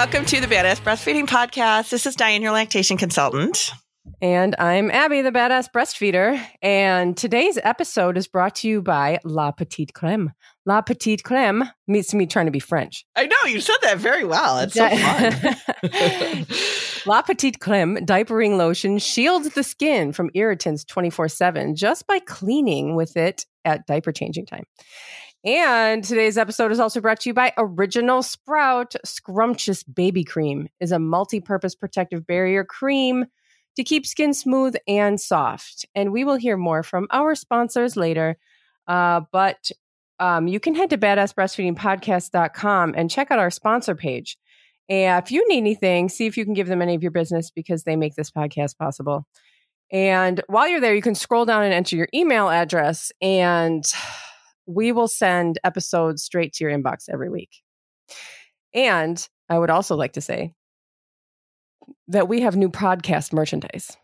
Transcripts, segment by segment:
welcome to the Badass Breastfeeding Podcast. This is Diane, your lactation consultant. And I'm Abby, the badass breastfeeder. And today's episode is brought to you by La Petite Creme. La Petite Creme meets me trying to be French. I know, you said that very well. It's so fun. La Petite Creme diapering lotion shields the skin from irritants 24 7 just by cleaning with it at diaper changing time. And today's episode is also brought to you by Original Sprout. Scrumptious Baby Cream is a multi purpose protective barrier cream to keep skin smooth and soft. And we will hear more from our sponsors later. Uh, but um, you can head to badassbreastfeedingpodcast.com and check out our sponsor page. And if you need anything, see if you can give them any of your business because they make this podcast possible. And while you're there, you can scroll down and enter your email address, and we will send episodes straight to your inbox every week. And I would also like to say that we have new podcast merchandise.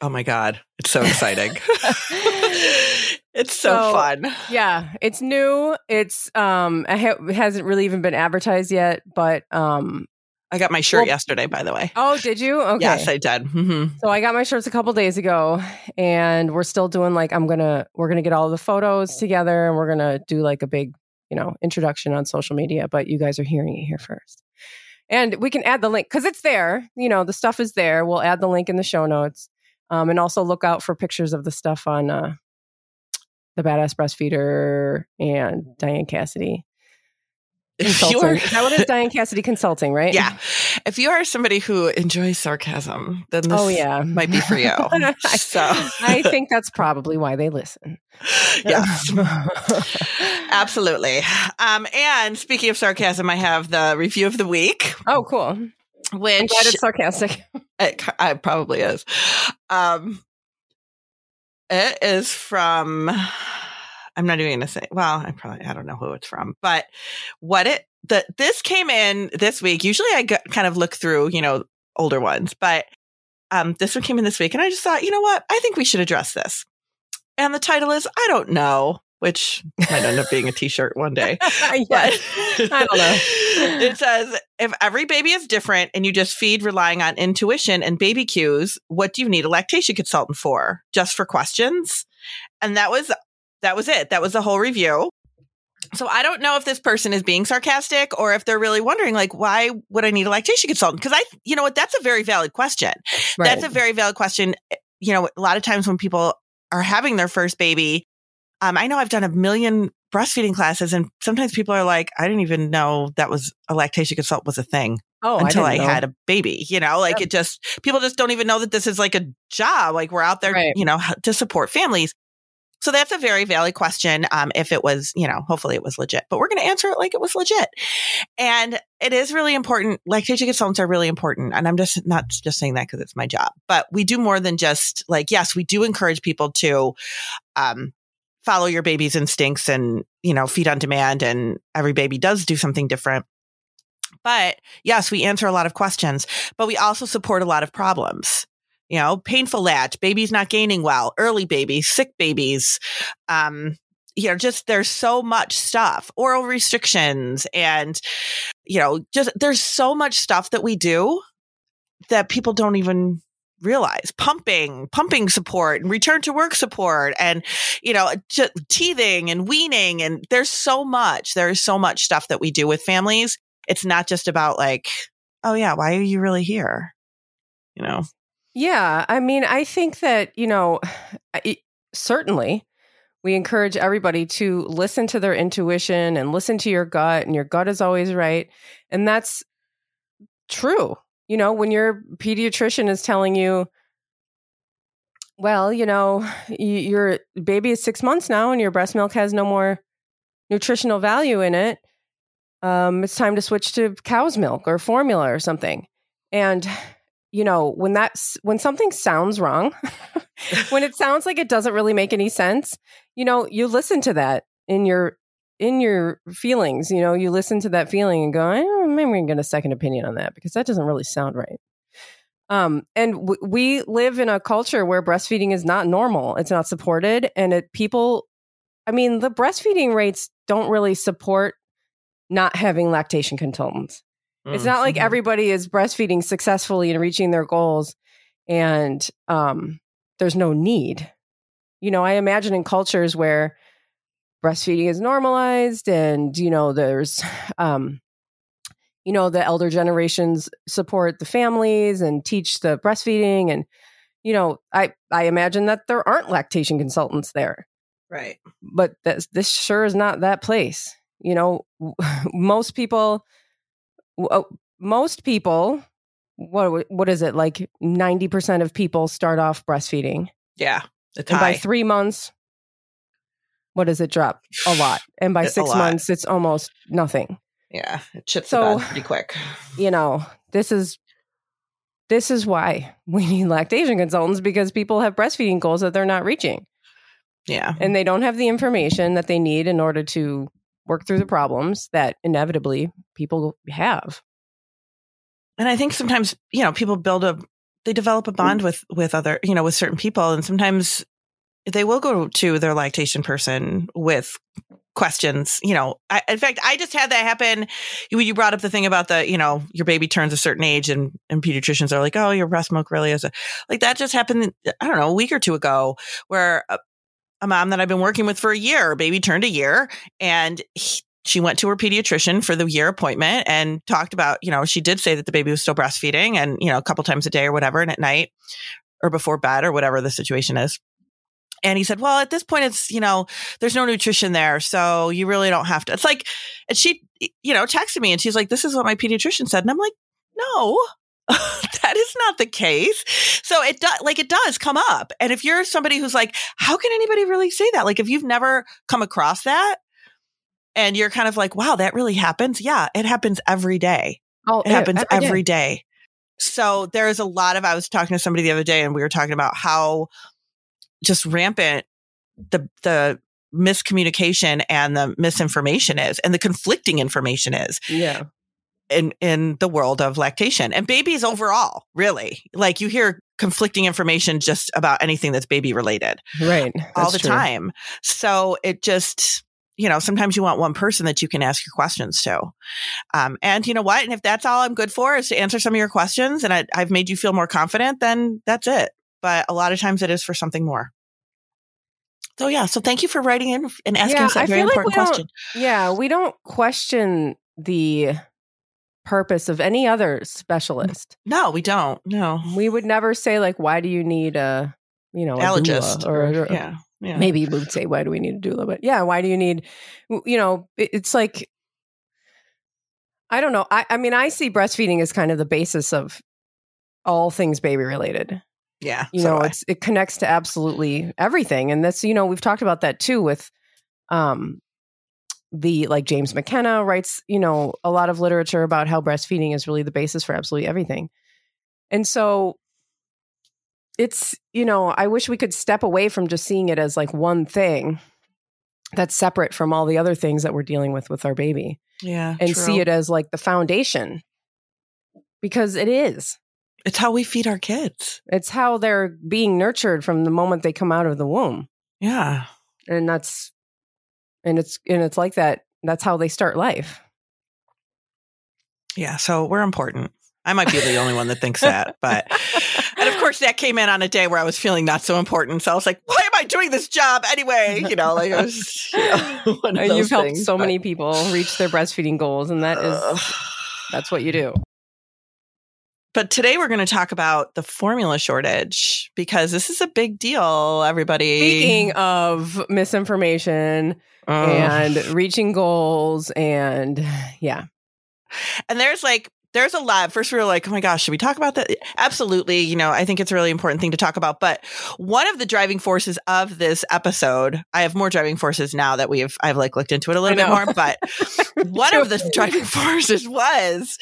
Oh my God. It's so exciting. it's so, so, fun. Yeah, it's new. It's um it hasn't really even been advertised yet, but um I got my shirt well, yesterday, by the way. Oh, did you? Okay. Yes, I did. Mm-hmm. So I got my shirts a couple days ago, and we're still doing like I'm gonna we're gonna get all the photos together, and we're gonna do like a big you know introduction on social media. But you guys are hearing it here first. And we can add the link because it's there. You know, the stuff is there. We'll add the link in the show notes. Um, and also look out for pictures of the stuff on uh, the Badass Breastfeeder and Diane Cassidy. Consulting. Is that what is? Diane Cassidy Consulting, right? Yeah. If you are somebody who enjoys sarcasm, then this oh, yeah. might be for you. so I think that's probably why they listen. Yes. Absolutely. Um, and speaking of sarcasm, I have the review of the week. Oh, cool. Which I'm glad it's sarcastic. It, it probably is. Um, it is from I'm not even going to say, well, I probably, I don't know who it's from, but what it, the, this came in this week. Usually I get, kind of look through, you know, older ones, but um, this one came in this week and I just thought, you know what? I think we should address this. And the title is, I don't know, which might end up being a t-shirt one day. yes. But I don't know. it says, if every baby is different and you just feed relying on intuition and baby cues, what do you need a lactation consultant for? Just for questions? And that was that was it. That was the whole review. So I don't know if this person is being sarcastic or if they're really wondering, like, why would I need a lactation consultant? Because I, you know what, that's a very valid question. Right. That's a very valid question. You know, a lot of times when people are having their first baby, um, I know I've done a million breastfeeding classes, and sometimes people are like, I didn't even know that was a lactation consultant was a thing. Oh, until I, I had a baby, you know, like yep. it just people just don't even know that this is like a job. Like we're out there, right. you know, to support families. So that's a very valid question. Um, if it was, you know, hopefully it was legit, but we're going to answer it like it was legit. And it is really important. Lactation consultants are really important. And I'm just not just saying that because it's my job, but we do more than just like, yes, we do encourage people to, um, follow your baby's instincts and, you know, feed on demand. And every baby does do something different. But yes, we answer a lot of questions, but we also support a lot of problems you know, painful latch, babies not gaining well, early babies, sick babies, um, you know, just there's so much stuff, oral restrictions, and, you know, just there's so much stuff that we do that people don't even realize. Pumping pumping support and return to work support and you know teething and weaning and there's so much there's so much stuff that we do with families. It's not just about like oh yeah why are you really here? You know yeah. I mean, I think that, you know, it, certainly we encourage everybody to listen to their intuition and listen to your gut, and your gut is always right. And that's true. You know, when your pediatrician is telling you, well, you know, your baby is six months now and your breast milk has no more nutritional value in it. Um, it's time to switch to cow's milk or formula or something. And you know when that's when something sounds wrong when it sounds like it doesn't really make any sense you know you listen to that in your in your feelings you know you listen to that feeling and go oh, maybe we can get a second opinion on that because that doesn't really sound right. Um, and w- we live in a culture where breastfeeding is not normal it's not supported and it people i mean the breastfeeding rates don't really support not having lactation consultants Mm-hmm. It's not like mm-hmm. everybody is breastfeeding successfully and reaching their goals and um, there's no need. You know, I imagine in cultures where breastfeeding is normalized and, you know, there's, um, you know, the elder generations support the families and teach the breastfeeding. And, you know, I, I imagine that there aren't lactation consultants there. Right. But this, this sure is not that place. You know, most people, Oh, most people what what is it? Like 90% of people start off breastfeeding. Yeah and by three months what does it drop? A lot. And by six months it's almost nothing. Yeah it chips so, pretty quick. you know this is this is why we need lactation consultants because people have breastfeeding goals that they're not reaching. Yeah. And they don't have the information that they need in order to work through the problems that inevitably people have and I think sometimes, you know, people build a, they develop a bond mm. with, with other, you know, with certain people. And sometimes they will go to their lactation person with questions. You know, I, in fact, I just had that happen. You, you brought up the thing about the, you know, your baby turns a certain age and, and pediatricians are like, oh, your breast milk really is a, like that just happened, I don't know, a week or two ago where a, a mom that I've been working with for a year, baby turned a year and he, she went to her pediatrician for the year appointment and talked about, you know, she did say that the baby was still breastfeeding and, you know, a couple times a day or whatever, and at night or before bed or whatever the situation is. And he said, well, at this point, it's, you know, there's no nutrition there. So you really don't have to. It's like, and she, you know, texted me and she's like, this is what my pediatrician said. And I'm like, no, that is not the case. So it does, like, it does come up. And if you're somebody who's like, how can anybody really say that? Like, if you've never come across that, and you're kind of like, wow, that really happens. Yeah, it happens every day. Oh, it happens every, every day. day. So there's a lot of, I was talking to somebody the other day and we were talking about how just rampant the, the miscommunication and the misinformation is and the conflicting information is. Yeah. In, in the world of lactation and babies overall, really. Like you hear conflicting information just about anything that's baby related. Right. all the true. time. So it just, you know, sometimes you want one person that you can ask your questions to. Um, and you know what? And if that's all I'm good for is to answer some of your questions and I, I've made you feel more confident, then that's it. But a lot of times it is for something more. So yeah, so thank you for writing in and asking yeah, very important question. Yeah, we don't question the purpose of any other specialist. No, we don't. No. We would never say like why do you need a, you know, allergist or, or, yeah. Yeah. Maybe we would say, why do we need to do a But yeah, why do you need, you know, it's like, I don't know. I, I mean, I see breastfeeding as kind of the basis of all things baby related. Yeah. You so know, it's, it connects to absolutely everything. And that's, you know, we've talked about that too with, um, the like James McKenna writes, you know, a lot of literature about how breastfeeding is really the basis for absolutely everything. And so it's you know i wish we could step away from just seeing it as like one thing that's separate from all the other things that we're dealing with with our baby yeah and true. see it as like the foundation because it is it's how we feed our kids it's how they're being nurtured from the moment they come out of the womb yeah and that's and it's and it's like that that's how they start life yeah so we're important I might be the only one that thinks that, but and of course that came in on a day where I was feeling not so important. So I was like, why am I doing this job anyway? You know, like was, you know, you've helped things, so but, many people reach their breastfeeding goals, and that is that's what you do. But today we're going to talk about the formula shortage because this is a big deal, everybody. Speaking of misinformation and reaching goals and yeah. And there's like there's a lot. First, we were like, oh my gosh, should we talk about that? Absolutely. You know, I think it's a really important thing to talk about. But one of the driving forces of this episode, I have more driving forces now that we've, I've like looked into it a little bit more. But one of the driving forces was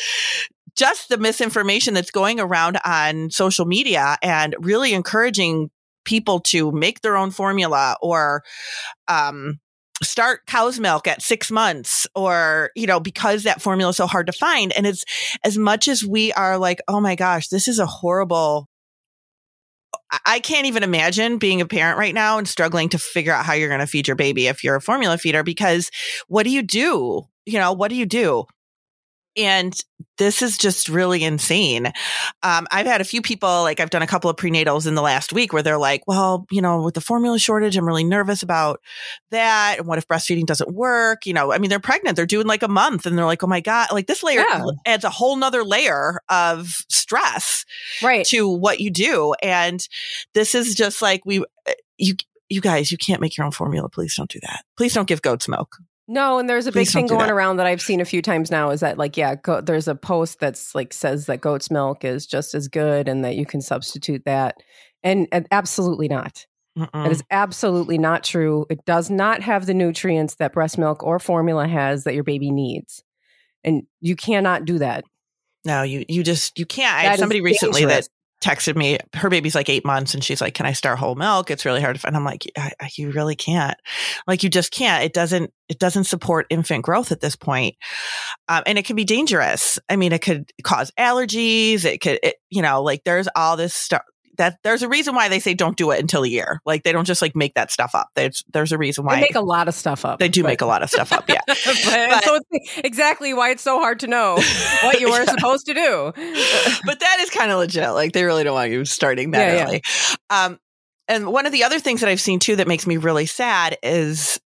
just the misinformation that's going around on social media and really encouraging people to make their own formula or um, start cow's milk at six months or, you know, because that formula is so hard to find. And it's as much as we are like, oh my gosh, this is a horrible I can't even imagine being a parent right now and struggling to figure out how you're going to feed your baby if you're a formula feeder because what do you do? You know, what do you do? And this is just really insane. Um, I've had a few people, like I've done a couple of prenatals in the last week where they're like, well, you know, with the formula shortage, I'm really nervous about that. And what if breastfeeding doesn't work? You know, I mean, they're pregnant, they're doing like a month and they're like, oh my God, like this layer yeah. adds a whole nother layer of stress right. to what you do. And this is just like we, eh, you, you guys, you can't make your own formula. Please don't do that. Please don't give goat's milk. No, and there's a Please big thing going around that I've seen a few times now is that like yeah, go- there's a post that's like says that goat's milk is just as good and that you can substitute that, and, and absolutely not. Mm-mm. That is absolutely not true. It does not have the nutrients that breast milk or formula has that your baby needs, and you cannot do that. No, you you just you can't. I had somebody recently that texted me, her baby's like eight months and she's like, can I start whole milk? It's really hard to find. I'm like, you really can't. Like you just can't. It doesn't, it doesn't support infant growth at this point. Um, and it can be dangerous. I mean, it could cause allergies. It could, it, you know, like there's all this stuff, that there's a reason why they say don't do it until a year. Like they don't just like make that stuff up. There's there's a reason why they make a lot of stuff up. They do but. make a lot of stuff up. Yeah, but, but, so exactly why it's so hard to know what you are yeah. supposed to do. but that is kind of legit. Like they really don't want you starting that yeah, early. Yeah. Um, and one of the other things that I've seen too that makes me really sad is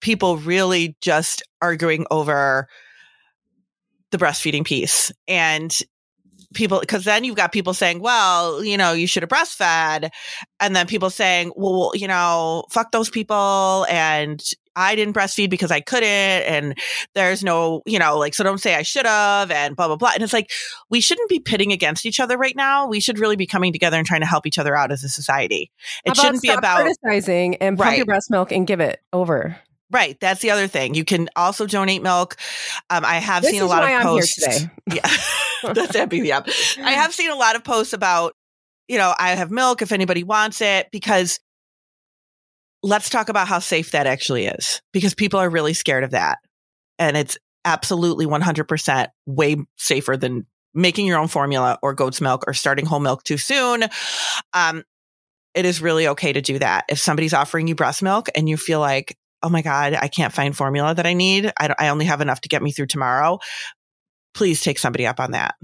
people really just arguing over the breastfeeding piece and people because then you've got people saying well you know you should have breastfed and then people saying well you know fuck those people and I didn't breastfeed because I couldn't and there's no you know like so don't say I should have and blah blah blah and it's like we shouldn't be pitting against each other right now. We should really be coming together and trying to help each other out as a society. It shouldn't be about criticizing and pump right. your breast milk and give it over Right. That's the other thing. You can also donate milk. Um, I have this seen a lot of I'm posts. Yeah. That's happy. Yeah. I have seen a lot of posts about, you know, I have milk if anybody wants it because let's talk about how safe that actually is because people are really scared of that. And it's absolutely 100% way safer than making your own formula or goat's milk or starting whole milk too soon. Um, it is really okay to do that. If somebody's offering you breast milk and you feel like, oh my God, I can't find formula that I need. I, I only have enough to get me through tomorrow. Please take somebody up on that.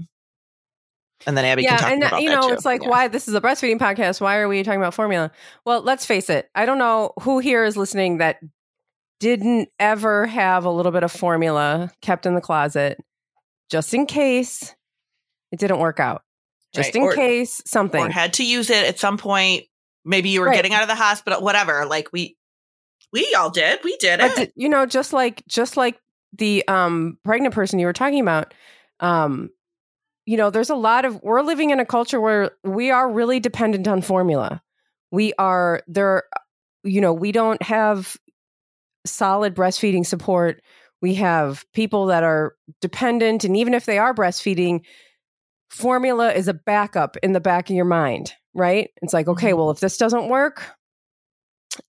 And then Abby yeah, can talk uh, about that. and you know, it's like yeah. why this is a breastfeeding podcast. Why are we talking about formula? Well, let's face it. I don't know who here is listening that didn't ever have a little bit of formula kept in the closet just in case it didn't work out. Just right. in or, case something. Or had to use it at some point. Maybe you were right. getting out of the hospital, whatever. Like we we all did. We did it. But, you know, just like just like the um pregnant person you were talking about, um, you know, there's a lot of we're living in a culture where we are really dependent on formula. We are there you know, we don't have solid breastfeeding support. We have people that are dependent and even if they are breastfeeding, formula is a backup in the back of your mind, right? It's like, okay, mm-hmm. well, if this doesn't work,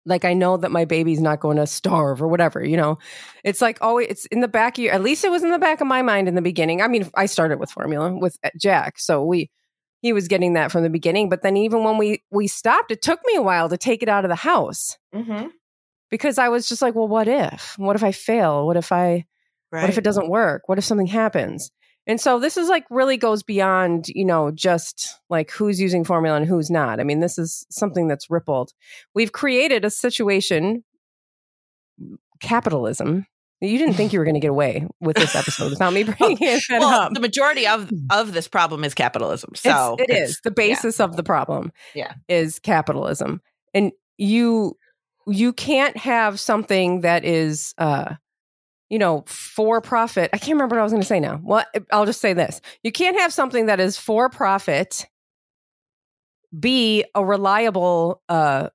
like I know that my baby's not going to starve or whatever, you know. It's like always it's in the back of your at least it was in the back of my mind in the beginning. I mean, I started with formula with uh, Jack, so we he was getting that from the beginning, but then even when we we stopped, it took me a while to take it out of the house. Mm-hmm. Because I was just like, well, what if? What if I fail? What if I right. what if it doesn't work? What if something happens? And so this is like really goes beyond, you know, just like who's using formula and who's not. I mean, this is something that's rippled. We've created a situation, capitalism. You didn't think you were going to get away with this episode without me bringing it well, up. The majority of of this problem is capitalism. So it's, it is the basis yeah. of the problem. Yeah, is capitalism, and you you can't have something that is uh you know, for profit. I can't remember what I was going to say now. Well, I'll just say this. You can't have something that is for profit be a reliable uh,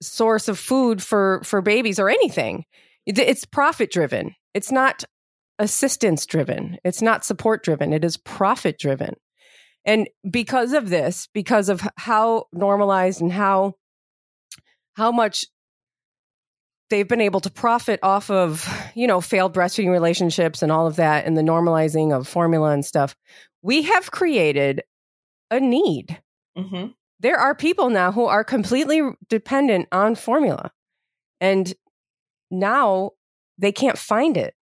source of food for for babies or anything. It's profit driven. It's not assistance driven. It's not support driven. It is profit driven. And because of this, because of how normalized and how how much they've been able to profit off of, you know, failed breastfeeding relationships and all of that and the normalizing of formula and stuff. We have created a need. Mm-hmm. There are people now who are completely dependent on formula. And now they can't find it.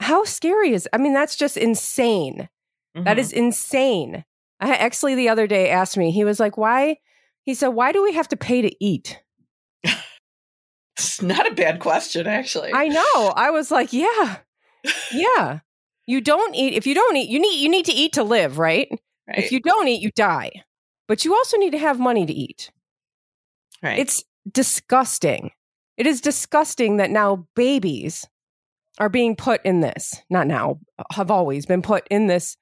how scary is? I mean, that's just insane. Mm-hmm. That is insane. I had Exley the other day asked me. He was like, "Why?" He said, "Why do we have to pay to eat?" It's not a bad question, actually. I know. I was like, "Yeah, yeah." You don't eat if you don't eat. You need you need to eat to live, right? right? If you don't eat, you die. But you also need to have money to eat. Right. It's disgusting. It is disgusting that now babies are being put in this, not now, have always been put in this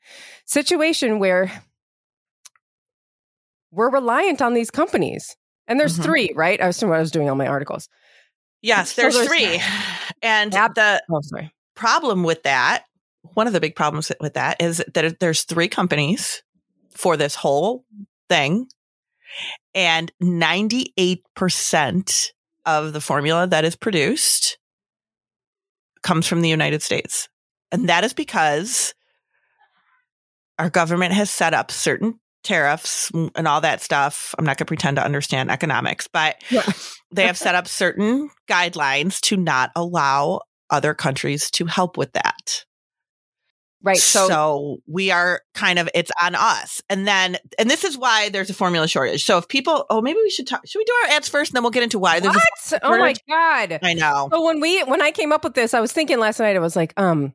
situation where we're reliant on these companies. And there's mm-hmm. three, right? I was, I was doing all my articles. Yes, there's, so there's three. And the oh, sorry. problem with that, one of the big problems with that is that there's three companies for this whole thing. And 98% of the formula that is produced comes from the United States. And that is because our government has set up certain tariffs and all that stuff. I'm not going to pretend to understand economics, but yeah. they have set up certain guidelines to not allow other countries to help with that. Right. So, so we are kind of, it's on us. And then, and this is why there's a formula shortage. So if people, oh, maybe we should talk, should we do our ads first and then we'll get into why there's what? oh my God. I know. So when we, when I came up with this, I was thinking last night, I was like, um,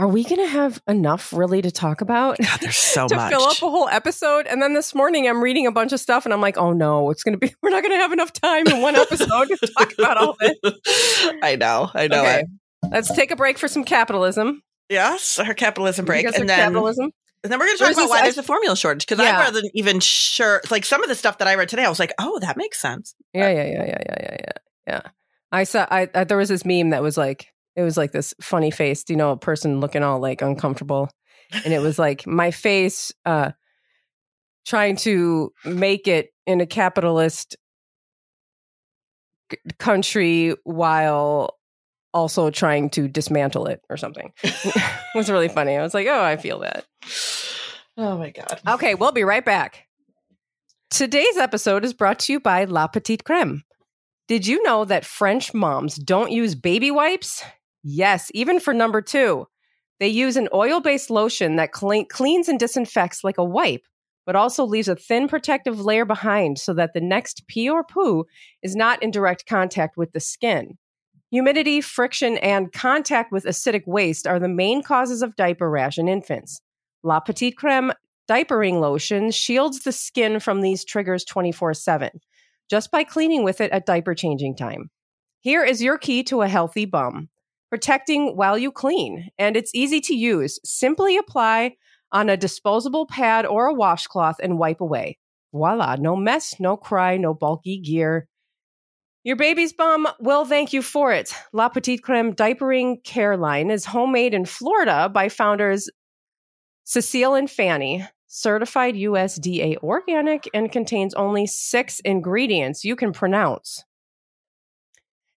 are we going to have enough really to talk about? God, there's so to much. fill up a whole episode. And then this morning I'm reading a bunch of stuff and I'm like, oh no, it's going to be, we're not going to have enough time in one episode to talk about all this. I know. I know. Okay. Let's take a break for some capitalism. Yes, our capitalism break, and then capitalism. And then we're going to talk about why there's a formula shortage because yeah. I wasn't even sure. Like some of the stuff that I read today, I was like, "Oh, that makes sense." Yeah, yeah, yeah, yeah, yeah, yeah, yeah. Yeah. I saw. I, I there was this meme that was like, it was like this funny faced, you know, a person looking all like uncomfortable, and it was like my face, uh, trying to make it in a capitalist country while also trying to dismantle it or something. it was really funny. I was like, oh, I feel that. Oh my God. Okay, we'll be right back. Today's episode is brought to you by La Petite Creme. Did you know that French moms don't use baby wipes? Yes, even for number two. They use an oil based lotion that clean- cleans and disinfects like a wipe, but also leaves a thin protective layer behind so that the next pee or poo is not in direct contact with the skin. Humidity, friction, and contact with acidic waste are the main causes of diaper rash in infants. La Petite Creme diapering lotion shields the skin from these triggers 24 7 just by cleaning with it at diaper changing time. Here is your key to a healthy bum protecting while you clean, and it's easy to use. Simply apply on a disposable pad or a washcloth and wipe away. Voila, no mess, no cry, no bulky gear. Your baby's bum will thank you for it. La Petite Creme Diapering Care Line is homemade in Florida by founders Cecile and Fanny, certified USDA organic, and contains only six ingredients you can pronounce.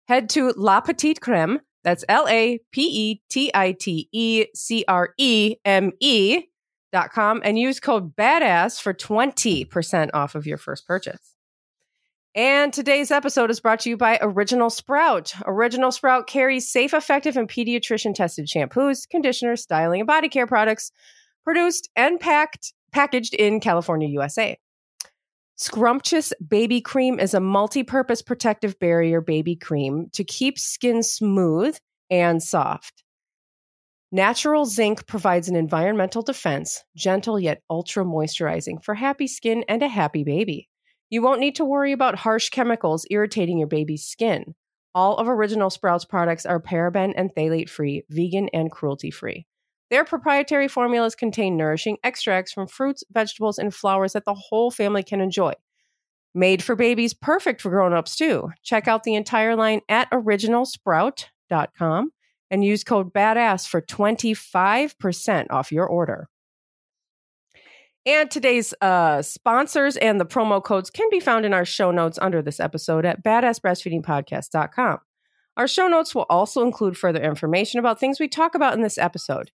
Head to La Petite Creme, that's L A P E T I T E C R E M E dot com, and use code BADASS for 20% off of your first purchase. And today's episode is brought to you by Original Sprout. Original Sprout carries safe, effective, and pediatrician tested shampoos, conditioners, styling, and body care products produced and packed, packaged in California, USA. Scrumptious Baby Cream is a multi purpose protective barrier baby cream to keep skin smooth and soft. Natural zinc provides an environmental defense, gentle yet ultra moisturizing for happy skin and a happy baby. You won't need to worry about harsh chemicals irritating your baby's skin. All of Original Sprouts products are paraben and phthalate free, vegan, and cruelty free. Their proprietary formulas contain nourishing extracts from fruits, vegetables, and flowers that the whole family can enjoy. Made for babies, perfect for grown-ups too. Check out the entire line at originalsprout.com and use code BADASS for 25% off your order. And today's uh, sponsors and the promo codes can be found in our show notes under this episode at badassbreastfeedingpodcast.com. Our show notes will also include further information about things we talk about in this episode.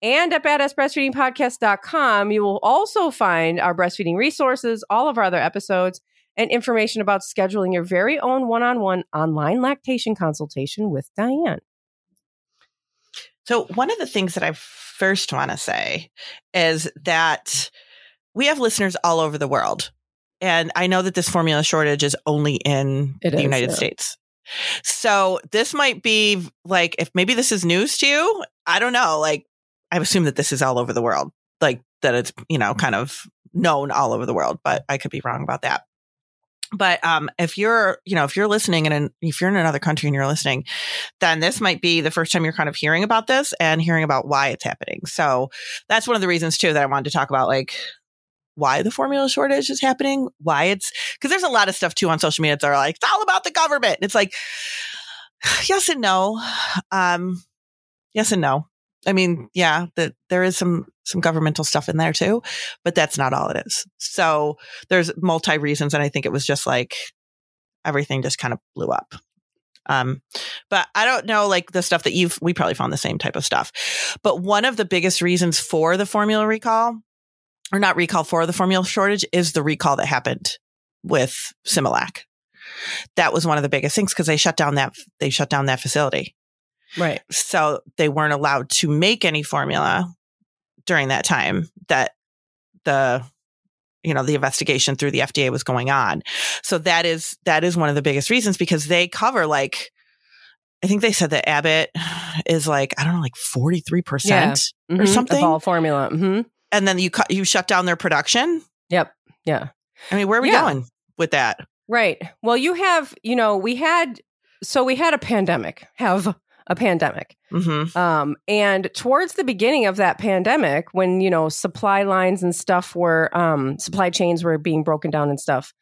And at badassbreastfeedingpodcast.com, you will also find our breastfeeding resources, all of our other episodes, and information about scheduling your very own one on one online lactation consultation with Diane. So, one of the things that I first want to say is that we have listeners all over the world. And I know that this formula shortage is only in it the is, United yeah. States. So, this might be like, if maybe this is news to you, I don't know. Like, I assume that this is all over the world, like that it's, you know, kind of known all over the world, but I could be wrong about that. But um, if you're you know if you're listening and if you're in another country and you're listening then this might be the first time you're kind of hearing about this and hearing about why it's happening. So that's one of the reasons too that i wanted to talk about like why the formula shortage is happening why it's because there's a lot of stuff too on social media that are like it's all about the government. It's like yes and no. Um yes and no I mean, yeah, that there is some some governmental stuff in there too, but that's not all it is. So there's multi reasons, and I think it was just like everything just kind of blew up. Um, but I don't know, like the stuff that you've, we probably found the same type of stuff. But one of the biggest reasons for the formula recall, or not recall for the formula shortage, is the recall that happened with Similac. That was one of the biggest things because they shut down that they shut down that facility. Right. So they weren't allowed to make any formula during that time that the you know the investigation through the FDA was going on. So that is that is one of the biggest reasons because they cover like I think they said that Abbott is like I don't know like 43% yeah. mm-hmm. or something. of all formula. Mm-hmm. And then you cut you shut down their production? Yep. Yeah. I mean, where are we yeah. going with that? Right. Well, you have, you know, we had so we had a pandemic, have a pandemic. Mm-hmm. Um, and towards the beginning of that pandemic, when you know supply lines and stuff were um, supply chains were being broken down and stuff,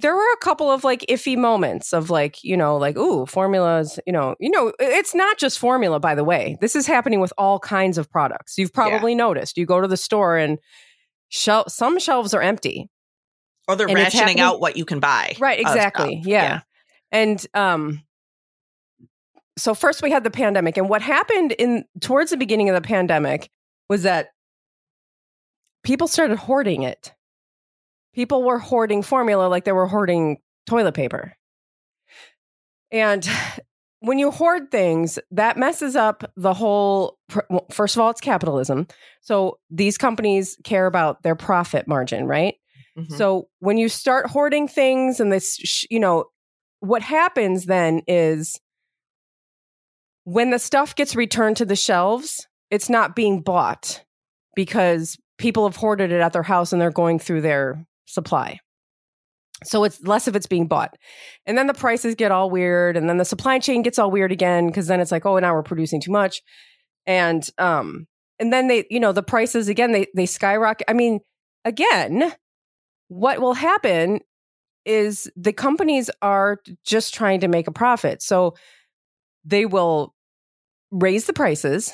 there were a couple of like iffy moments of like you know like ooh formulas you know you know it's not just formula by the way this is happening with all kinds of products you've probably yeah. noticed you go to the store and shel- some shelves are empty or they're rationing out what you can buy right exactly yeah. yeah. and um so first we had the pandemic and what happened in towards the beginning of the pandemic was that people started hoarding it. People were hoarding formula like they were hoarding toilet paper. And when you hoard things that messes up the whole first of all it's capitalism. So these companies care about their profit margin right? Mm-hmm. so when you start hoarding things and this you know what happens then is when the stuff gets returned to the shelves, it's not being bought because people have hoarded it at their house and they're going through their supply. So it's less of it's being bought. And then the prices get all weird and then the supply chain gets all weird again because then it's like, oh, now we're producing too much. And um and then they, you know, the prices again they they skyrocket. I mean, again, what will happen is the companies are just trying to make a profit. So they will raise the prices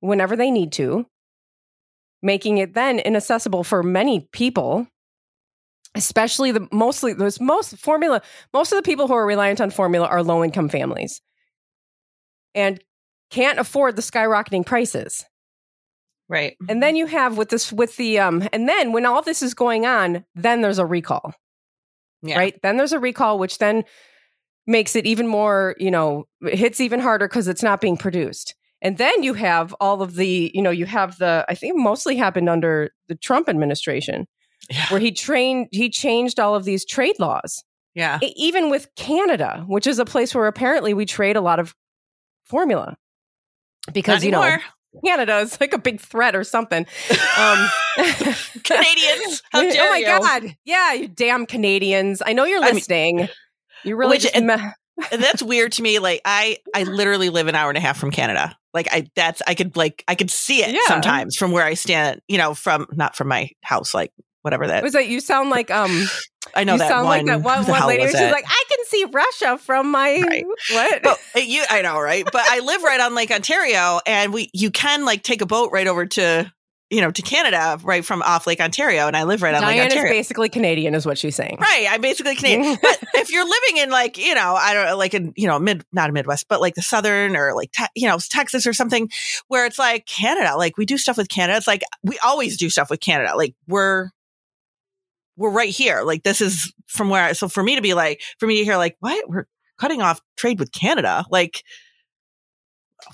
whenever they need to, making it then inaccessible for many people, especially the mostly those most formula, most of the people who are reliant on formula are low income families and can't afford the skyrocketing prices. Right. And then you have with this with the um and then when all this is going on, then there's a recall. Yeah. Right? Then there's a recall which then makes it even more, you know, hits even harder because it's not being produced. And then you have all of the, you know, you have the, I think mostly happened under the Trump administration, yeah. where he trained, he changed all of these trade laws. Yeah. Even with Canada, which is a place where apparently we trade a lot of formula because, you know, Canada is like a big threat or something. Um, Canadians, how dare Oh my you. God. Yeah, you damn Canadians. I know you're listening. I mean, you really Which, and, and that's weird to me. Like I, I literally live an hour and a half from Canada. Like I, that's I could like I could see it yeah. sometimes from where I stand. You know, from not from my house, like whatever that was. That you sound like um. I know you that sound one, like that one, one lady. She's like, I can see Russia from my right. what? But uh, you, I know, right? But I live right on Lake Ontario, and we you can like take a boat right over to you know, to Canada right from off Lake Ontario, and I live right on Diane Lake Ontario. is basically Canadian, is what she's saying. Right, I'm basically Canadian. but if you're living in like you know, I don't like in you know mid not a Midwest, but like the Southern or like te- you know Texas or something, where it's like Canada, like we do stuff with Canada. It's like we always do stuff with Canada. Like we're we're right here. Like this is from where. I, so for me to be like, for me to hear like, what we're cutting off trade with Canada, like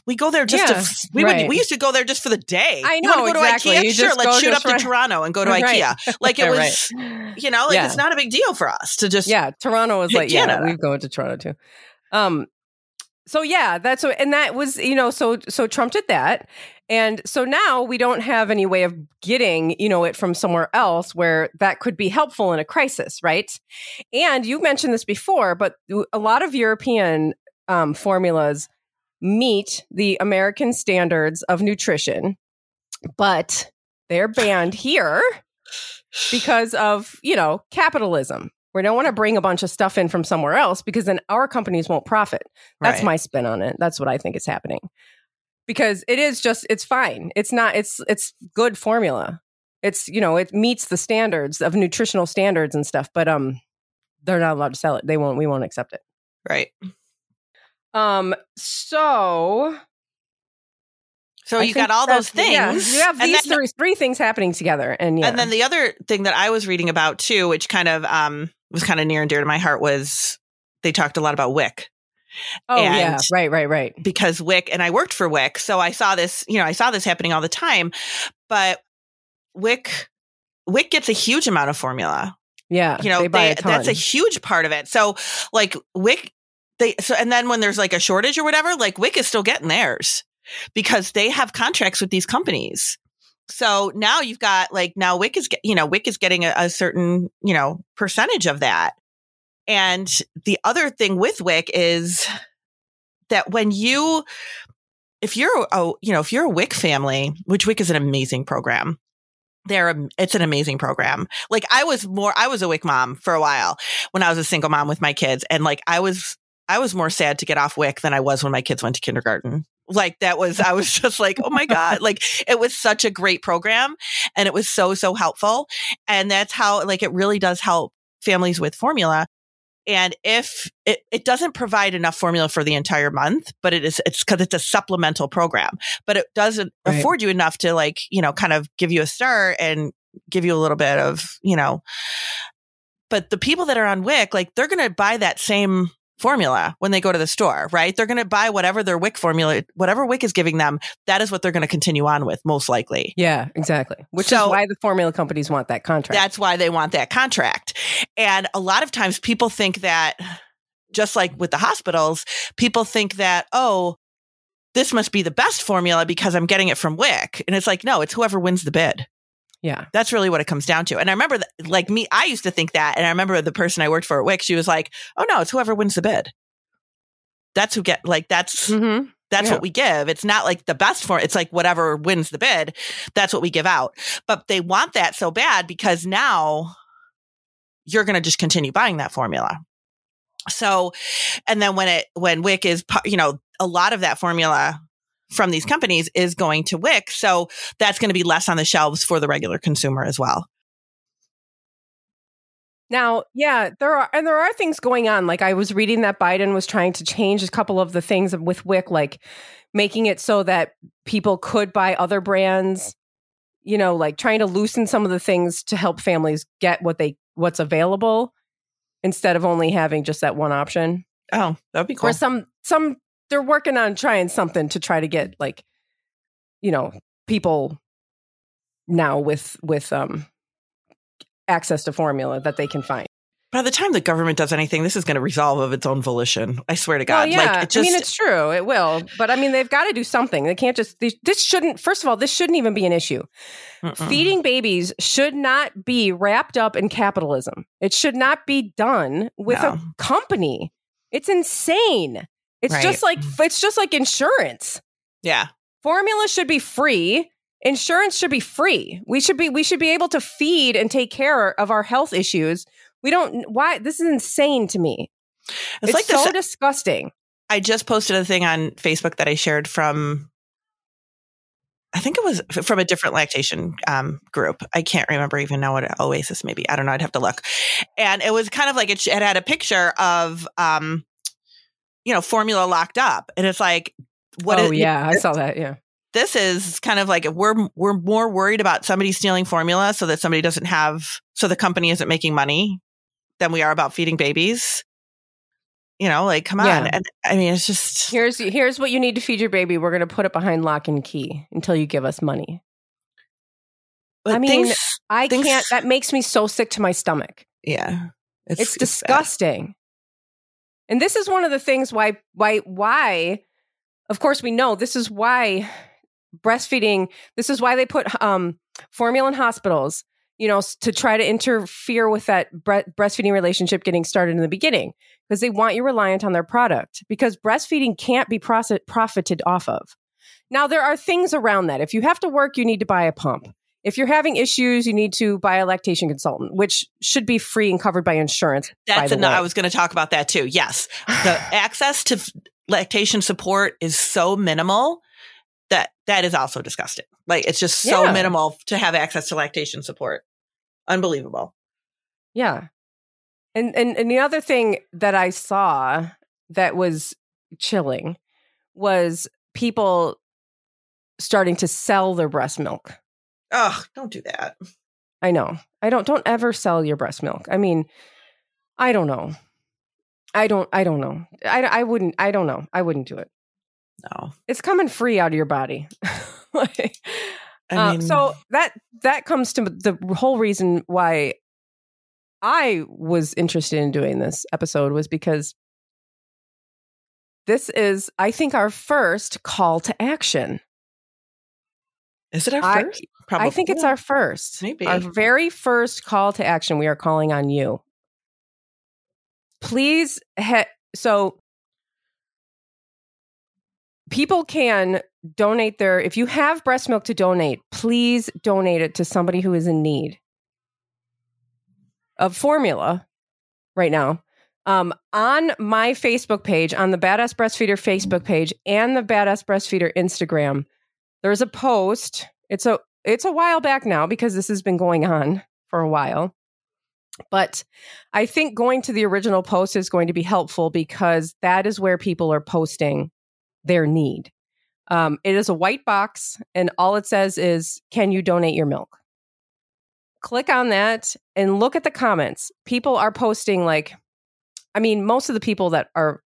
we go there just yeah, to we right. would we used to go there just for the day. I know. You go exactly. to IKEA? You sure, let's shoot up right. to Toronto and go to right. IKEA. Like it was, you know, like yeah. it's not a big deal for us to just yeah. Toronto was like Canada. yeah, we go to Toronto too. Um, so yeah, that's what, and that was you know so so Trump did that, and so now we don't have any way of getting you know it from somewhere else where that could be helpful in a crisis, right? And you mentioned this before, but a lot of European um, formulas meet the American standards of nutrition, but they're banned here because of, you know, capitalism. We don't want to bring a bunch of stuff in from somewhere else because then our companies won't profit. That's right. my spin on it. That's what I think is happening. Because it is just it's fine. It's not it's it's good formula. It's, you know, it meets the standards of nutritional standards and stuff, but um they're not allowed to sell it. They won't we won't accept it. Right. Um, so so I you got all those things. Yeah, you have these then, three, three things happening together. And yeah. And then the other thing that I was reading about too, which kind of um was kind of near and dear to my heart was they talked a lot about WIC. Oh and yeah, right, right, right. Because WIC, and I worked for WIC, so I saw this, you know, I saw this happening all the time. But WIC, WIC gets a huge amount of formula. Yeah, you know, they, they, that's a huge part of it. So, like WIC they so and then when there's like a shortage or whatever, like WIC is still getting theirs because they have contracts with these companies. So now you've got like now WIC is you know WIC is getting a, a certain you know percentage of that. And the other thing with WIC is that when you if you're a you know if you're a WIC family, which WIC is an amazing program, they're it's an amazing program. Like I was more I was a WIC mom for a while when I was a single mom with my kids and like I was I was more sad to get off WIC than I was when my kids went to kindergarten. Like that was, I was just like, oh my God. Like it was such a great program and it was so, so helpful. And that's how, like, it really does help families with formula. And if it, it doesn't provide enough formula for the entire month, but it is, it's because it's a supplemental program, but it doesn't right. afford you enough to like, you know, kind of give you a start and give you a little bit of, you know, but the people that are on WIC, like they're going to buy that same formula when they go to the store, right? They're going to buy whatever their WIC formula, whatever WIC is giving them, that is what they're going to continue on with, most likely. Yeah, exactly. Which so, is why the formula companies want that contract. That's why they want that contract. And a lot of times people think that, just like with the hospitals, people think that, oh, this must be the best formula because I'm getting it from WIC. And it's like, no, it's whoever wins the bid. Yeah. That's really what it comes down to. And I remember, that, like me, I used to think that. And I remember the person I worked for at WIC, she was like, oh no, it's whoever wins the bid. That's who get, like, that's, mm-hmm. that's yeah. what we give. It's not like the best for it's like whatever wins the bid. That's what we give out. But they want that so bad because now you're going to just continue buying that formula. So, and then when it, when WIC is, you know, a lot of that formula from these companies is going to WIC. So that's going to be less on the shelves for the regular consumer as well. Now, yeah, there are and there are things going on. Like I was reading that Biden was trying to change a couple of the things with WIC, like making it so that people could buy other brands, you know, like trying to loosen some of the things to help families get what they what's available instead of only having just that one option. Oh, that'd be cool. Or some some they're working on trying something to try to get like you know people now with with um access to formula that they can find by the time the government does anything, this is going to resolve of its own volition. I swear to God. Well, yeah. Like, just, I mean, it's true. It will. But I mean, they've got to do something. They can't just, they, this shouldn't, first of all, this shouldn't even be an issue. Feeding babies should not be wrapped up in capitalism. It should not be done with no. a company. It's insane. It's right. just like it's just like insurance. Yeah. Formula should be free. Insurance should be free. We should be we should be able to feed and take care of our health issues. We don't why this is insane to me. It's, it's like so this, disgusting. I just posted a thing on Facebook that I shared from I think it was from a different lactation um, group. I can't remember even now what Oasis maybe. I don't know. I'd have to look. And it was kind of like it, it had a picture of um, you know, formula locked up. And it's like, what? Oh, is, yeah. I saw that. Yeah. This is kind of like we're we're more worried about somebody stealing formula so that somebody doesn't have so the company isn't making money than we are about feeding babies. You know, like come on. Yeah. And I mean, it's just here's here's what you need to feed your baby. We're going to put it behind lock and key until you give us money. But I mean, things, I things, can't. That makes me so sick to my stomach. Yeah, it's, it's disgusting. And this is one of the things why why why. Of course, we know this is why breastfeeding. This is why they put um, formula in hospitals you know, to try to interfere with that bre- breastfeeding relationship getting started in the beginning because they want you reliant on their product because breastfeeding can't be profited off of. Now, there are things around that. If you have to work, you need to buy a pump. If you're having issues, you need to buy a lactation consultant, which should be free and covered by insurance. That's enough. I was going to talk about that too. Yes. The access to lactation support is so minimal that that is also disgusting. Like it's just so yeah. minimal to have access to lactation support unbelievable. Yeah. And, and and the other thing that I saw that was chilling was people starting to sell their breast milk. Oh, don't do that. I know. I don't don't ever sell your breast milk. I mean, I don't know. I don't I don't know. I I wouldn't I don't know. I wouldn't do it. No. It's coming free out of your body. like, I uh, mean, uh, so that that comes to the whole reason why I was interested in doing this episode was because this is, I think, our first call to action. Is it our I, first? Probably. I think it's our first. Maybe. Our very first call to action. We are calling on you. Please, he- so people can donate their if you have breast milk to donate please donate it to somebody who is in need of formula right now um, on my facebook page on the badass breastfeeder facebook page and the badass breastfeeder instagram there's a post it's a it's a while back now because this has been going on for a while but i think going to the original post is going to be helpful because that is where people are posting their need. Um, it is a white box, and all it says is, Can you donate your milk? Click on that and look at the comments. People are posting, like, I mean, most of the people that are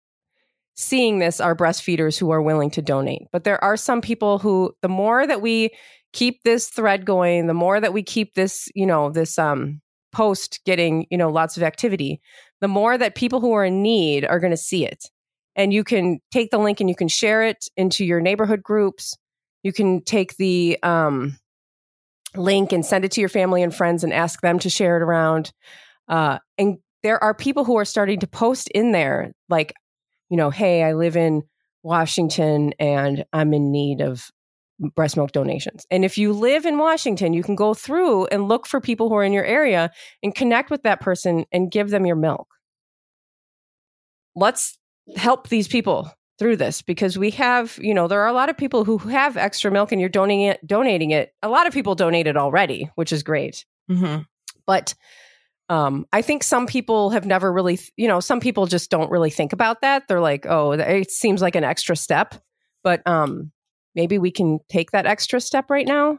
seeing this are breastfeeders who are willing to donate. But there are some people who, the more that we keep this thread going, the more that we keep this, you know, this um, post getting, you know, lots of activity, the more that people who are in need are going to see it and you can take the link and you can share it into your neighborhood groups. You can take the um, link and send it to your family and friends and ask them to share it around. Uh, and there are people who are starting to post in there, like, you know, hey, I live in Washington and I'm in need of breast milk donations. And if you live in Washington, you can go through and look for people who are in your area and connect with that person and give them your milk. Let's help these people through this because we have, you know, there are a lot of people who have extra milk and you're donating it, donating it. A lot of people donate it already, which is great. Mm-hmm. But um, I think some people have never really, you know, some people just don't really think about that. They're like, oh, it seems like an extra step. But um, maybe we can take that extra step right now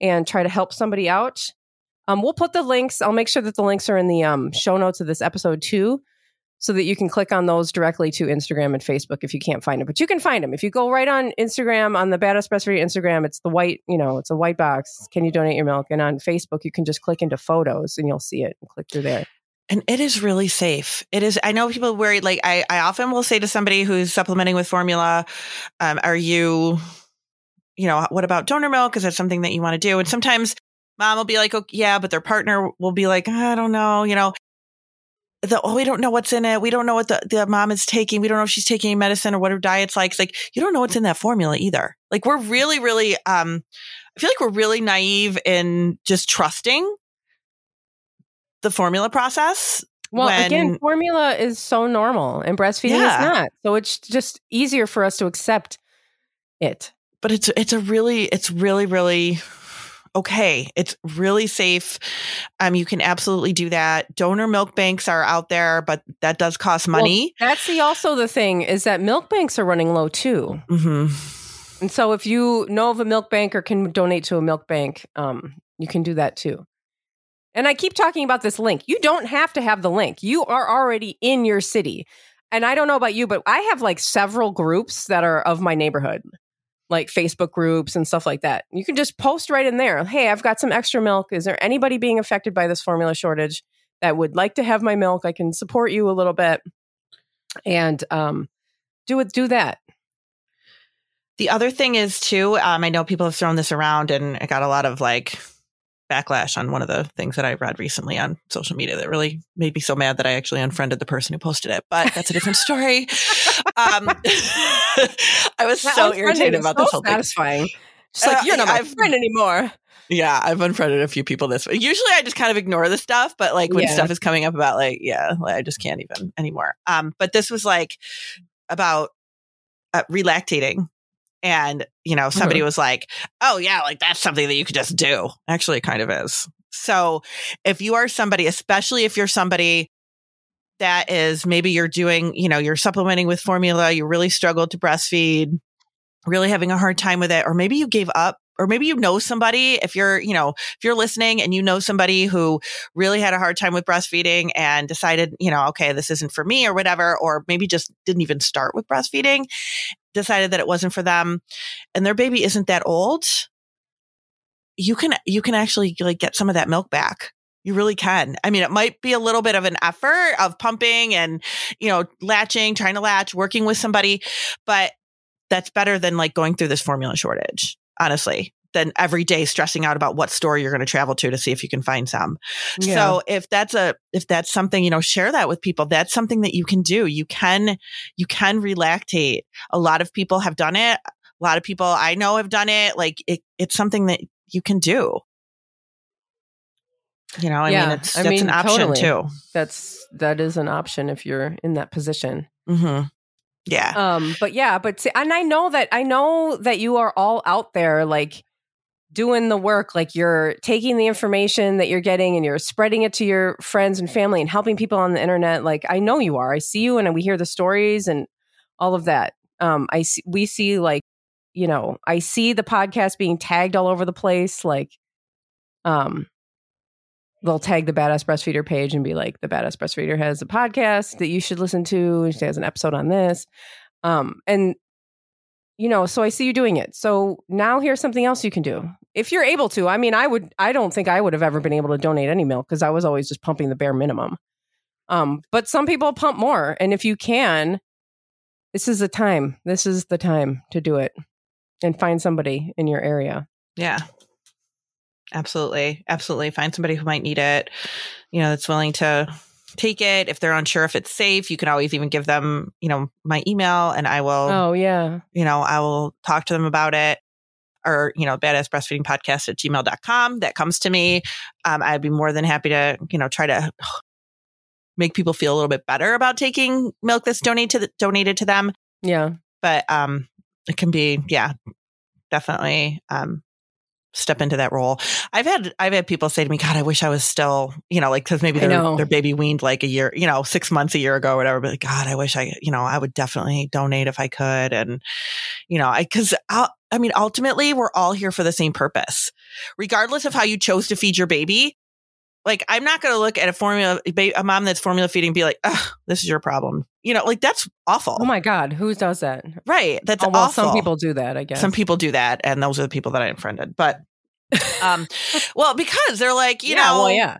and try to help somebody out. Um, we'll put the links. I'll make sure that the links are in the um, show notes of this episode too so that you can click on those directly to Instagram and Facebook if you can't find them. But you can find them. If you go right on Instagram, on the Badass Breastfeeder Instagram, it's the white, you know, it's a white box. Can you donate your milk? And on Facebook, you can just click into photos and you'll see it and click through there. And it is really safe. It is. I know people worry. Like I, I often will say to somebody who's supplementing with formula, um, "Are you, you know, what about donor milk? Is that something that you want to do?" And sometimes mom will be like, "Oh, yeah," but their partner will be like, "I don't know," you know the oh we don't know what's in it. We don't know what the, the mom is taking. We don't know if she's taking medicine or what her diet's like. It's like you don't know what's in that formula either. Like we're really really um i feel like we're really naive in just trusting the formula process well when, again formula is so normal and breastfeeding yeah. is not. So it's just easier for us to accept it. But it's it's a really it's really really okay. It's really safe. Um, you can absolutely do that. Donor milk banks are out there, but that does cost money. Well, that's the also the thing is that milk banks are running low too. Mm-hmm. And so if you know of a milk bank or can donate to a milk bank, um, you can do that too. And I keep talking about this link. You don't have to have the link. You are already in your city. and I don't know about you, but I have like several groups that are of my neighborhood, like Facebook groups and stuff like that. You can just post right in there. Hey, I've got some extra milk. Is there anybody being affected by this formula shortage that would like to have my milk? I can support you a little bit, and um, do it. Do that. The other thing is too. Um, I know people have thrown this around, and I got a lot of like backlash on one of the things that I read recently on social media that really made me so mad that I actually unfriended the person who posted it. But that's a different story. um, I was so irritated about so this whole satisfying. thing. Just like uh, you're not my I've, friend anymore. Yeah, I've unfriended a few people this way. Usually I just kind of ignore the stuff, but like when yeah. stuff is coming up about like, yeah, like, I just can't even anymore. Um, but this was like about uh, relactating and, you know, somebody mm-hmm. was like, oh, yeah, like that's something that you could just do. Actually, it kind of is. So if you are somebody, especially if you're somebody that is maybe you're doing, you know, you're supplementing with formula, you really struggled to breastfeed, really having a hard time with it, or maybe you gave up or maybe you know somebody if you're you know if you're listening and you know somebody who really had a hard time with breastfeeding and decided you know okay this isn't for me or whatever or maybe just didn't even start with breastfeeding decided that it wasn't for them and their baby isn't that old you can you can actually like get some of that milk back you really can. I mean, it might be a little bit of an effort of pumping and, you know, latching, trying to latch, working with somebody, but that's better than like going through this formula shortage honestly, than every day stressing out about what store you're going to travel to to see if you can find some. Yeah. So if that's a if that's something, you know, share that with people. That's something that you can do. You can you can relactate. A lot of people have done it. A lot of people I know have done it. Like it, it's something that you can do. You know, I yeah, mean, it's that's I mean, an option totally. too. That's that is an option if you're in that position. hmm yeah. Um, but yeah, but and I know that I know that you are all out there like doing the work like you're taking the information that you're getting and you're spreading it to your friends and family and helping people on the internet. Like i know you are. I see you and we hear the stories and all of that. Um i see we see like you know i see the podcast being tagged all over the place like um they'll tag the badass breastfeeder page and be like the badass breastfeeder has a podcast that you should listen to. She has an episode on this. Um and you know so i see you doing it. So now here's something else you can do if you're able to i mean i would i don't think i would have ever been able to donate any milk because i was always just pumping the bare minimum um but some people pump more and if you can this is the time this is the time to do it and find somebody in your area yeah Absolutely. Absolutely. Find somebody who might need it, you know, that's willing to take it. If they're unsure if it's safe, you can always even give them, you know, my email and I will, oh, yeah, you know, I will talk to them about it or, you know, badass breastfeeding podcast at gmail.com. That comes to me. Um, I'd be more than happy to, you know, try to make people feel a little bit better about taking milk that's donated to the, donated to them. Yeah. But, um, it can be, yeah, definitely, um, step into that role. I've had I've had people say to me, "God, I wish I was still, you know, like because maybe their their baby weaned like a year, you know, six months a year ago, or whatever." But like, God, I wish I, you know, I would definitely donate if I could, and you know, I because I mean, ultimately, we're all here for the same purpose, regardless of how you chose to feed your baby. Like, I'm not going to look at a formula, a mom that's formula feeding, and be like, "Ugh, this is your problem." You know, like that's awful. Oh my god, who does that? Right, that's oh, well, awful. Some people do that, I guess. Some people do that, and those are the people that I unfriended. But, um, well, because they're like, you yeah, know, well, yeah.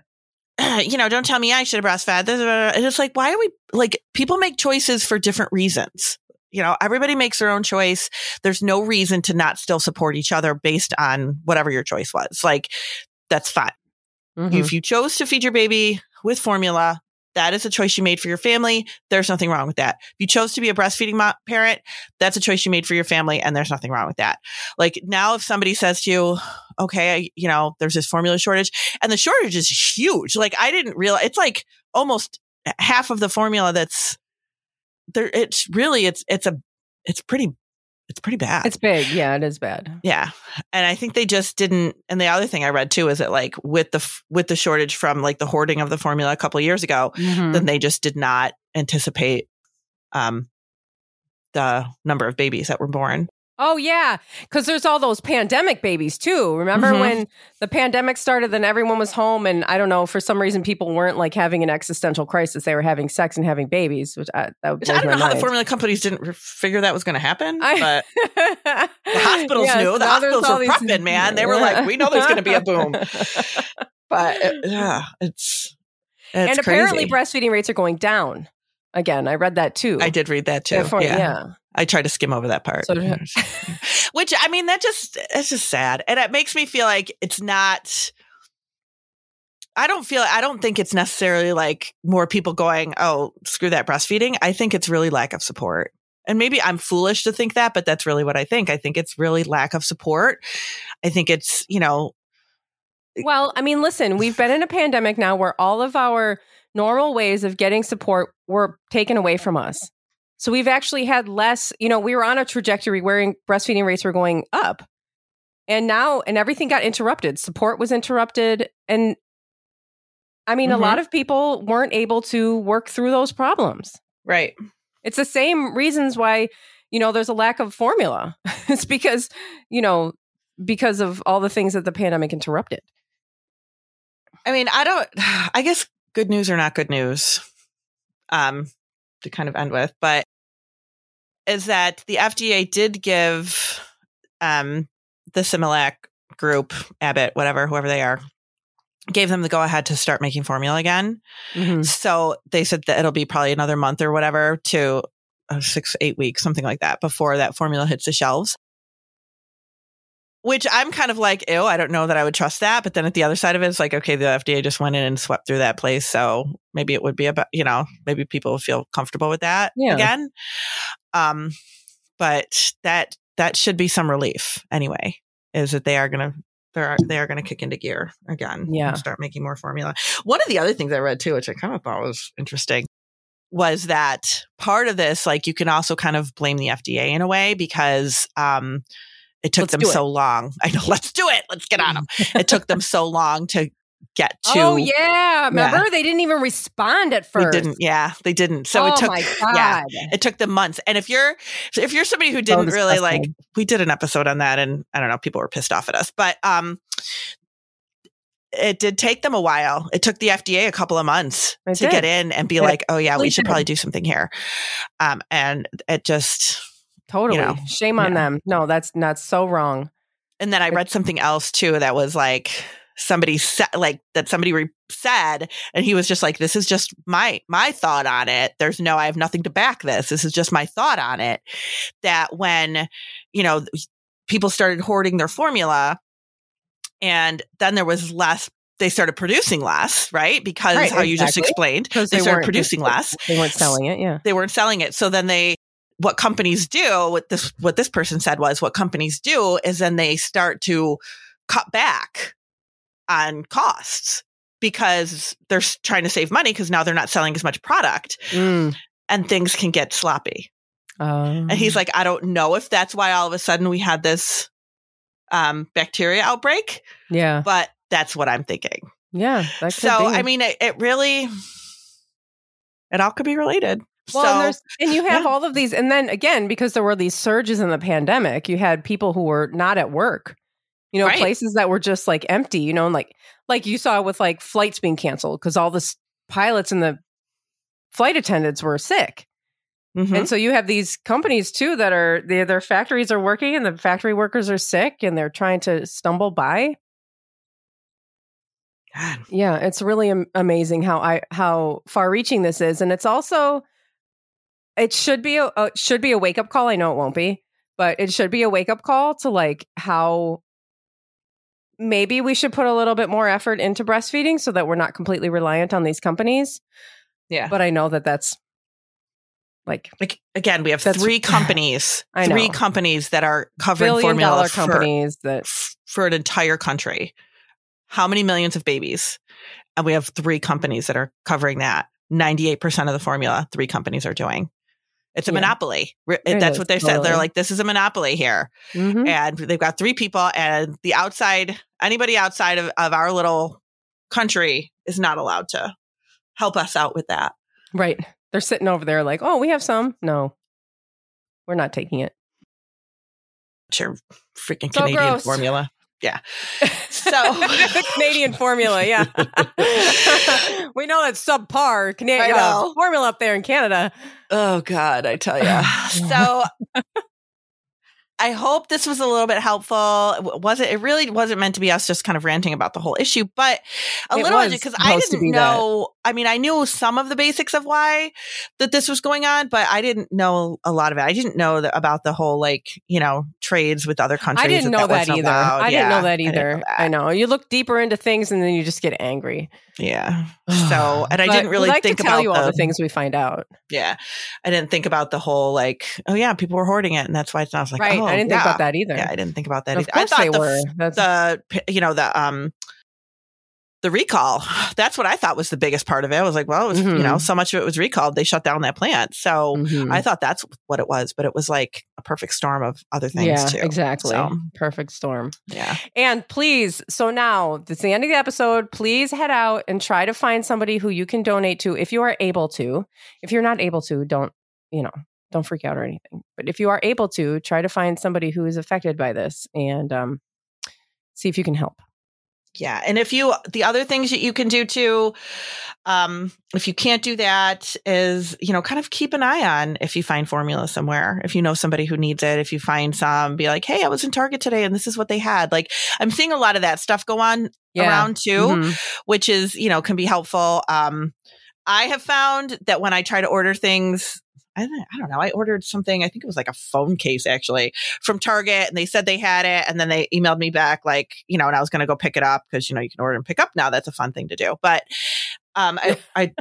You know, don't tell me I should have breastfed. And it's like, why are we like people make choices for different reasons? You know, everybody makes their own choice. There's no reason to not still support each other based on whatever your choice was. Like, that's fine. Mm-hmm. If you chose to feed your baby with formula, that is a choice you made for your family. There's nothing wrong with that. If you chose to be a breastfeeding mo- parent, that's a choice you made for your family, and there's nothing wrong with that. Like now, if somebody says to you, okay, you know, there's this formula shortage, and the shortage is huge. Like I didn't realize it's like almost half of the formula that's there. It's really, it's, it's a, it's pretty it's pretty bad. It's big. Yeah, it is bad. Yeah. And I think they just didn't and the other thing I read too is that like with the with the shortage from like the hoarding of the formula a couple of years ago, mm-hmm. then they just did not anticipate um the number of babies that were born. Oh yeah, because there's all those pandemic babies too. Remember mm-hmm. when the pandemic started? Then everyone was home, and I don't know for some reason people weren't like having an existential crisis. They were having sex and having babies, which I, I don't know mind. how the formula companies didn't figure that was going to happen. But the hospitals yes, knew. The hospitals were these, man. They were like, "We know there's going to be a boom." but it, yeah, it's, it's and crazy. apparently breastfeeding rates are going down again. I read that too. I did read that too. yeah. yeah. I try to skim over that part. So Which I mean, that just it's just sad. And it makes me feel like it's not I don't feel I don't think it's necessarily like more people going, "Oh, screw that breastfeeding." I think it's really lack of support. And maybe I'm foolish to think that, but that's really what I think. I think it's really lack of support. I think it's, you know, well, I mean, listen, we've been in a pandemic now where all of our normal ways of getting support were taken away from us. So we've actually had less, you know, we were on a trajectory where breastfeeding rates were going up. And now, and everything got interrupted. Support was interrupted. And I mean, mm-hmm. a lot of people weren't able to work through those problems. Right. It's the same reasons why, you know, there's a lack of formula. it's because, you know, because of all the things that the pandemic interrupted. I mean, I don't, I guess good news or not good news. Um, to kind of end with, but is that the FDA did give um, the Similac group, Abbott, whatever, whoever they are, gave them the go ahead to start making formula again. Mm-hmm. So they said that it'll be probably another month or whatever to uh, six, eight weeks, something like that, before that formula hits the shelves which I'm kind of like, ew, I don't know that I would trust that. But then at the other side of it, it's like, okay, the FDA just went in and swept through that place. So maybe it would be about, you know, maybe people would feel comfortable with that yeah. again. Um, but that, that should be some relief anyway, is that they are going to, they are, they are going to kick into gear again. Yeah. And start making more formula. One of the other things I read too, which I kind of thought was interesting was that part of this, like you can also kind of blame the FDA in a way because, um, it took let's them so long. I know, let's do it. Let's get on them. it took them so long to get to. Oh yeah, remember yeah. they didn't even respond at first. They didn't. Yeah, they didn't. So oh, it took. My God. Yeah, it took them months. And if you're if you're somebody who didn't so really like, we did an episode on that, and I don't know, people were pissed off at us, but um, it did take them a while. It took the FDA a couple of months it to did. get in and be it like, oh yeah, we should probably do something here. Um, and it just Totally. You know, Shame on yeah. them. No, that's not so wrong. And then I read something else too that was like somebody said like that somebody re- said and he was just like this is just my my thought on it there's no i have nothing to back this this is just my thought on it that when you know people started hoarding their formula and then there was less they started producing less, right? Because right, how exactly. you just explained, they, they started producing less. They weren't selling it, yeah. They weren't selling it. So then they what companies do, what this what this person said was what companies do is then they start to cut back on costs because they're trying to save money because now they're not selling as much product mm. and things can get sloppy. Um. And he's like, I don't know if that's why all of a sudden we had this um, bacteria outbreak. Yeah. But that's what I'm thinking. Yeah. so, I mean, it, it really, it all could be related. Well, so, and, and, you have yeah. all of these, and then again, because there were these surges in the pandemic, you had people who were not at work. You know, right. places that were just like empty. You know, and like like you saw with like flights being canceled because all the pilots and the flight attendants were sick. Mm-hmm. And so you have these companies too that are their their factories are working and the factory workers are sick and they're trying to stumble by. God. Yeah, it's really am- amazing how I how far reaching this is, and it's also it should be a uh, should be a wake up call. I know it won't be, but it should be a wake up call to like how maybe we should put a little bit more effort into breastfeeding so that we're not completely reliant on these companies. Yeah. But I know that that's like, like again, we have three companies, three companies that are covering Billion formula dollar for, companies that for an entire country. How many millions of babies? And we have three companies that are covering that. 98% of the formula, three companies are doing. It's a yeah. monopoly. It That's is, what they said. They're like, this is a monopoly here. Mm-hmm. And they've got three people, and the outside, anybody outside of, of our little country is not allowed to help us out with that. Right. They're sitting over there like, oh, we have some. No, we're not taking it. It's your freaking so Canadian gross. formula. Yeah. So the Canadian formula, yeah. we know that's subpar Canadian uh, formula up there in Canada. Oh God, I tell you. so I hope this was a little bit helpful. Was it? It really wasn't meant to be us just kind of ranting about the whole issue, but a it little because I didn't know. That. I mean, I knew some of the basics of why that this was going on, but I didn't know a lot of it. I didn't know the, about the whole like you know trades with other countries. I didn't that know that, either. I yeah, didn't know that either. I know, that. I know. You look deeper into things and then you just get angry. Yeah. So, and I didn't really like think about you all the, the things we find out. Yeah, I didn't think about the whole like, oh yeah, people were hoarding it, and that's why it's not. Like, right. Oh, I didn't yeah. think about that either. Yeah, I didn't think about that. Of either. course I thought they the, were. That's... the you know the um the recall. That's what I thought was the biggest part of it. I was like, well, it was, mm-hmm. you know, mm-hmm. so much of it was recalled. They shut down that plant. So mm-hmm. I thought that's what it was, but it was like a perfect storm of other things yeah, too. Exactly. So, perfect storm. Yeah. And please, so now it's the end of the episode. Please head out and try to find somebody who you can donate to if you are able to. If you're not able to, don't, you know, don't freak out or anything. But if you are able to, try to find somebody who is affected by this and um, see if you can help. Yeah. And if you, the other things that you can do too, um, if you can't do that, is, you know, kind of keep an eye on if you find formula somewhere. If you know somebody who needs it, if you find some, be like, hey, I was in Target today and this is what they had. Like, I'm seeing a lot of that stuff go on yeah. around too, mm-hmm. which is, you know, can be helpful. Um, I have found that when I try to order things I, I don't know. I ordered something. I think it was like a phone case actually from Target, and they said they had it, and then they emailed me back like you know, and I was going to go pick it up because you know you can order and pick up now. That's a fun thing to do. But um, I, I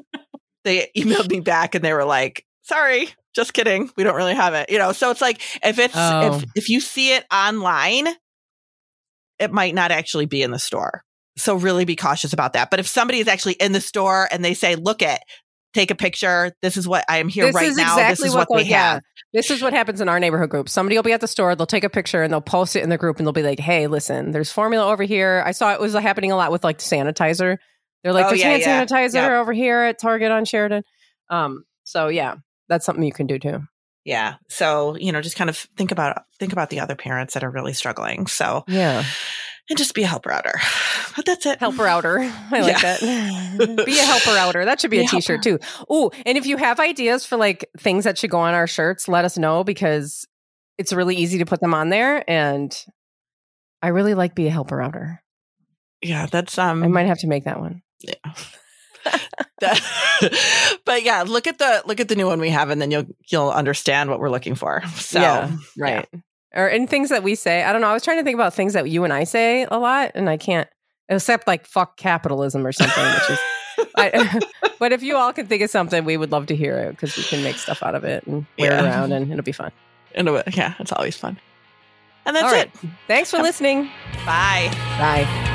they emailed me back and they were like, "Sorry, just kidding. We don't really have it." You know, so it's like if it's oh. if if you see it online, it might not actually be in the store. So really be cautious about that. But if somebody is actually in the store and they say, look at take a picture. This is what I am here this right now. Exactly this is what, what they yeah. have. This is what happens in our neighborhood group. Somebody will be at the store, they'll take a picture and they'll post it in the group and they'll be like, hey, listen, there's formula over here. I saw it was happening a lot with like sanitizer. They're like, oh, there's yeah, hand yeah. sanitizer yep. over here at Target on Sheridan. Um, so yeah, that's something you can do too. Yeah. So, you know, just kind of think about think about the other parents that are really struggling. So yeah and just be a helper outer. But that's it. Helper outer. I like yeah. that. be a helper outer. That should be, be a t-shirt too. Oh, and if you have ideas for like things that should go on our shirts, let us know because it's really easy to put them on there. And I really like be a helper outer. Yeah, that's um I might have to make that one. Yeah. that, but yeah, look at the look at the new one we have, and then you'll you'll understand what we're looking for. So yeah, right. Yeah or in things that we say. I don't know. I was trying to think about things that you and I say a lot, and I can't, except like fuck capitalism or something, which is. I, but if you all can think of something, we would love to hear it because we can make stuff out of it and wear yeah. it around, and it'll be fun. And uh, yeah, it's always fun. And that's it. Thanks for Have, listening. Bye. Bye.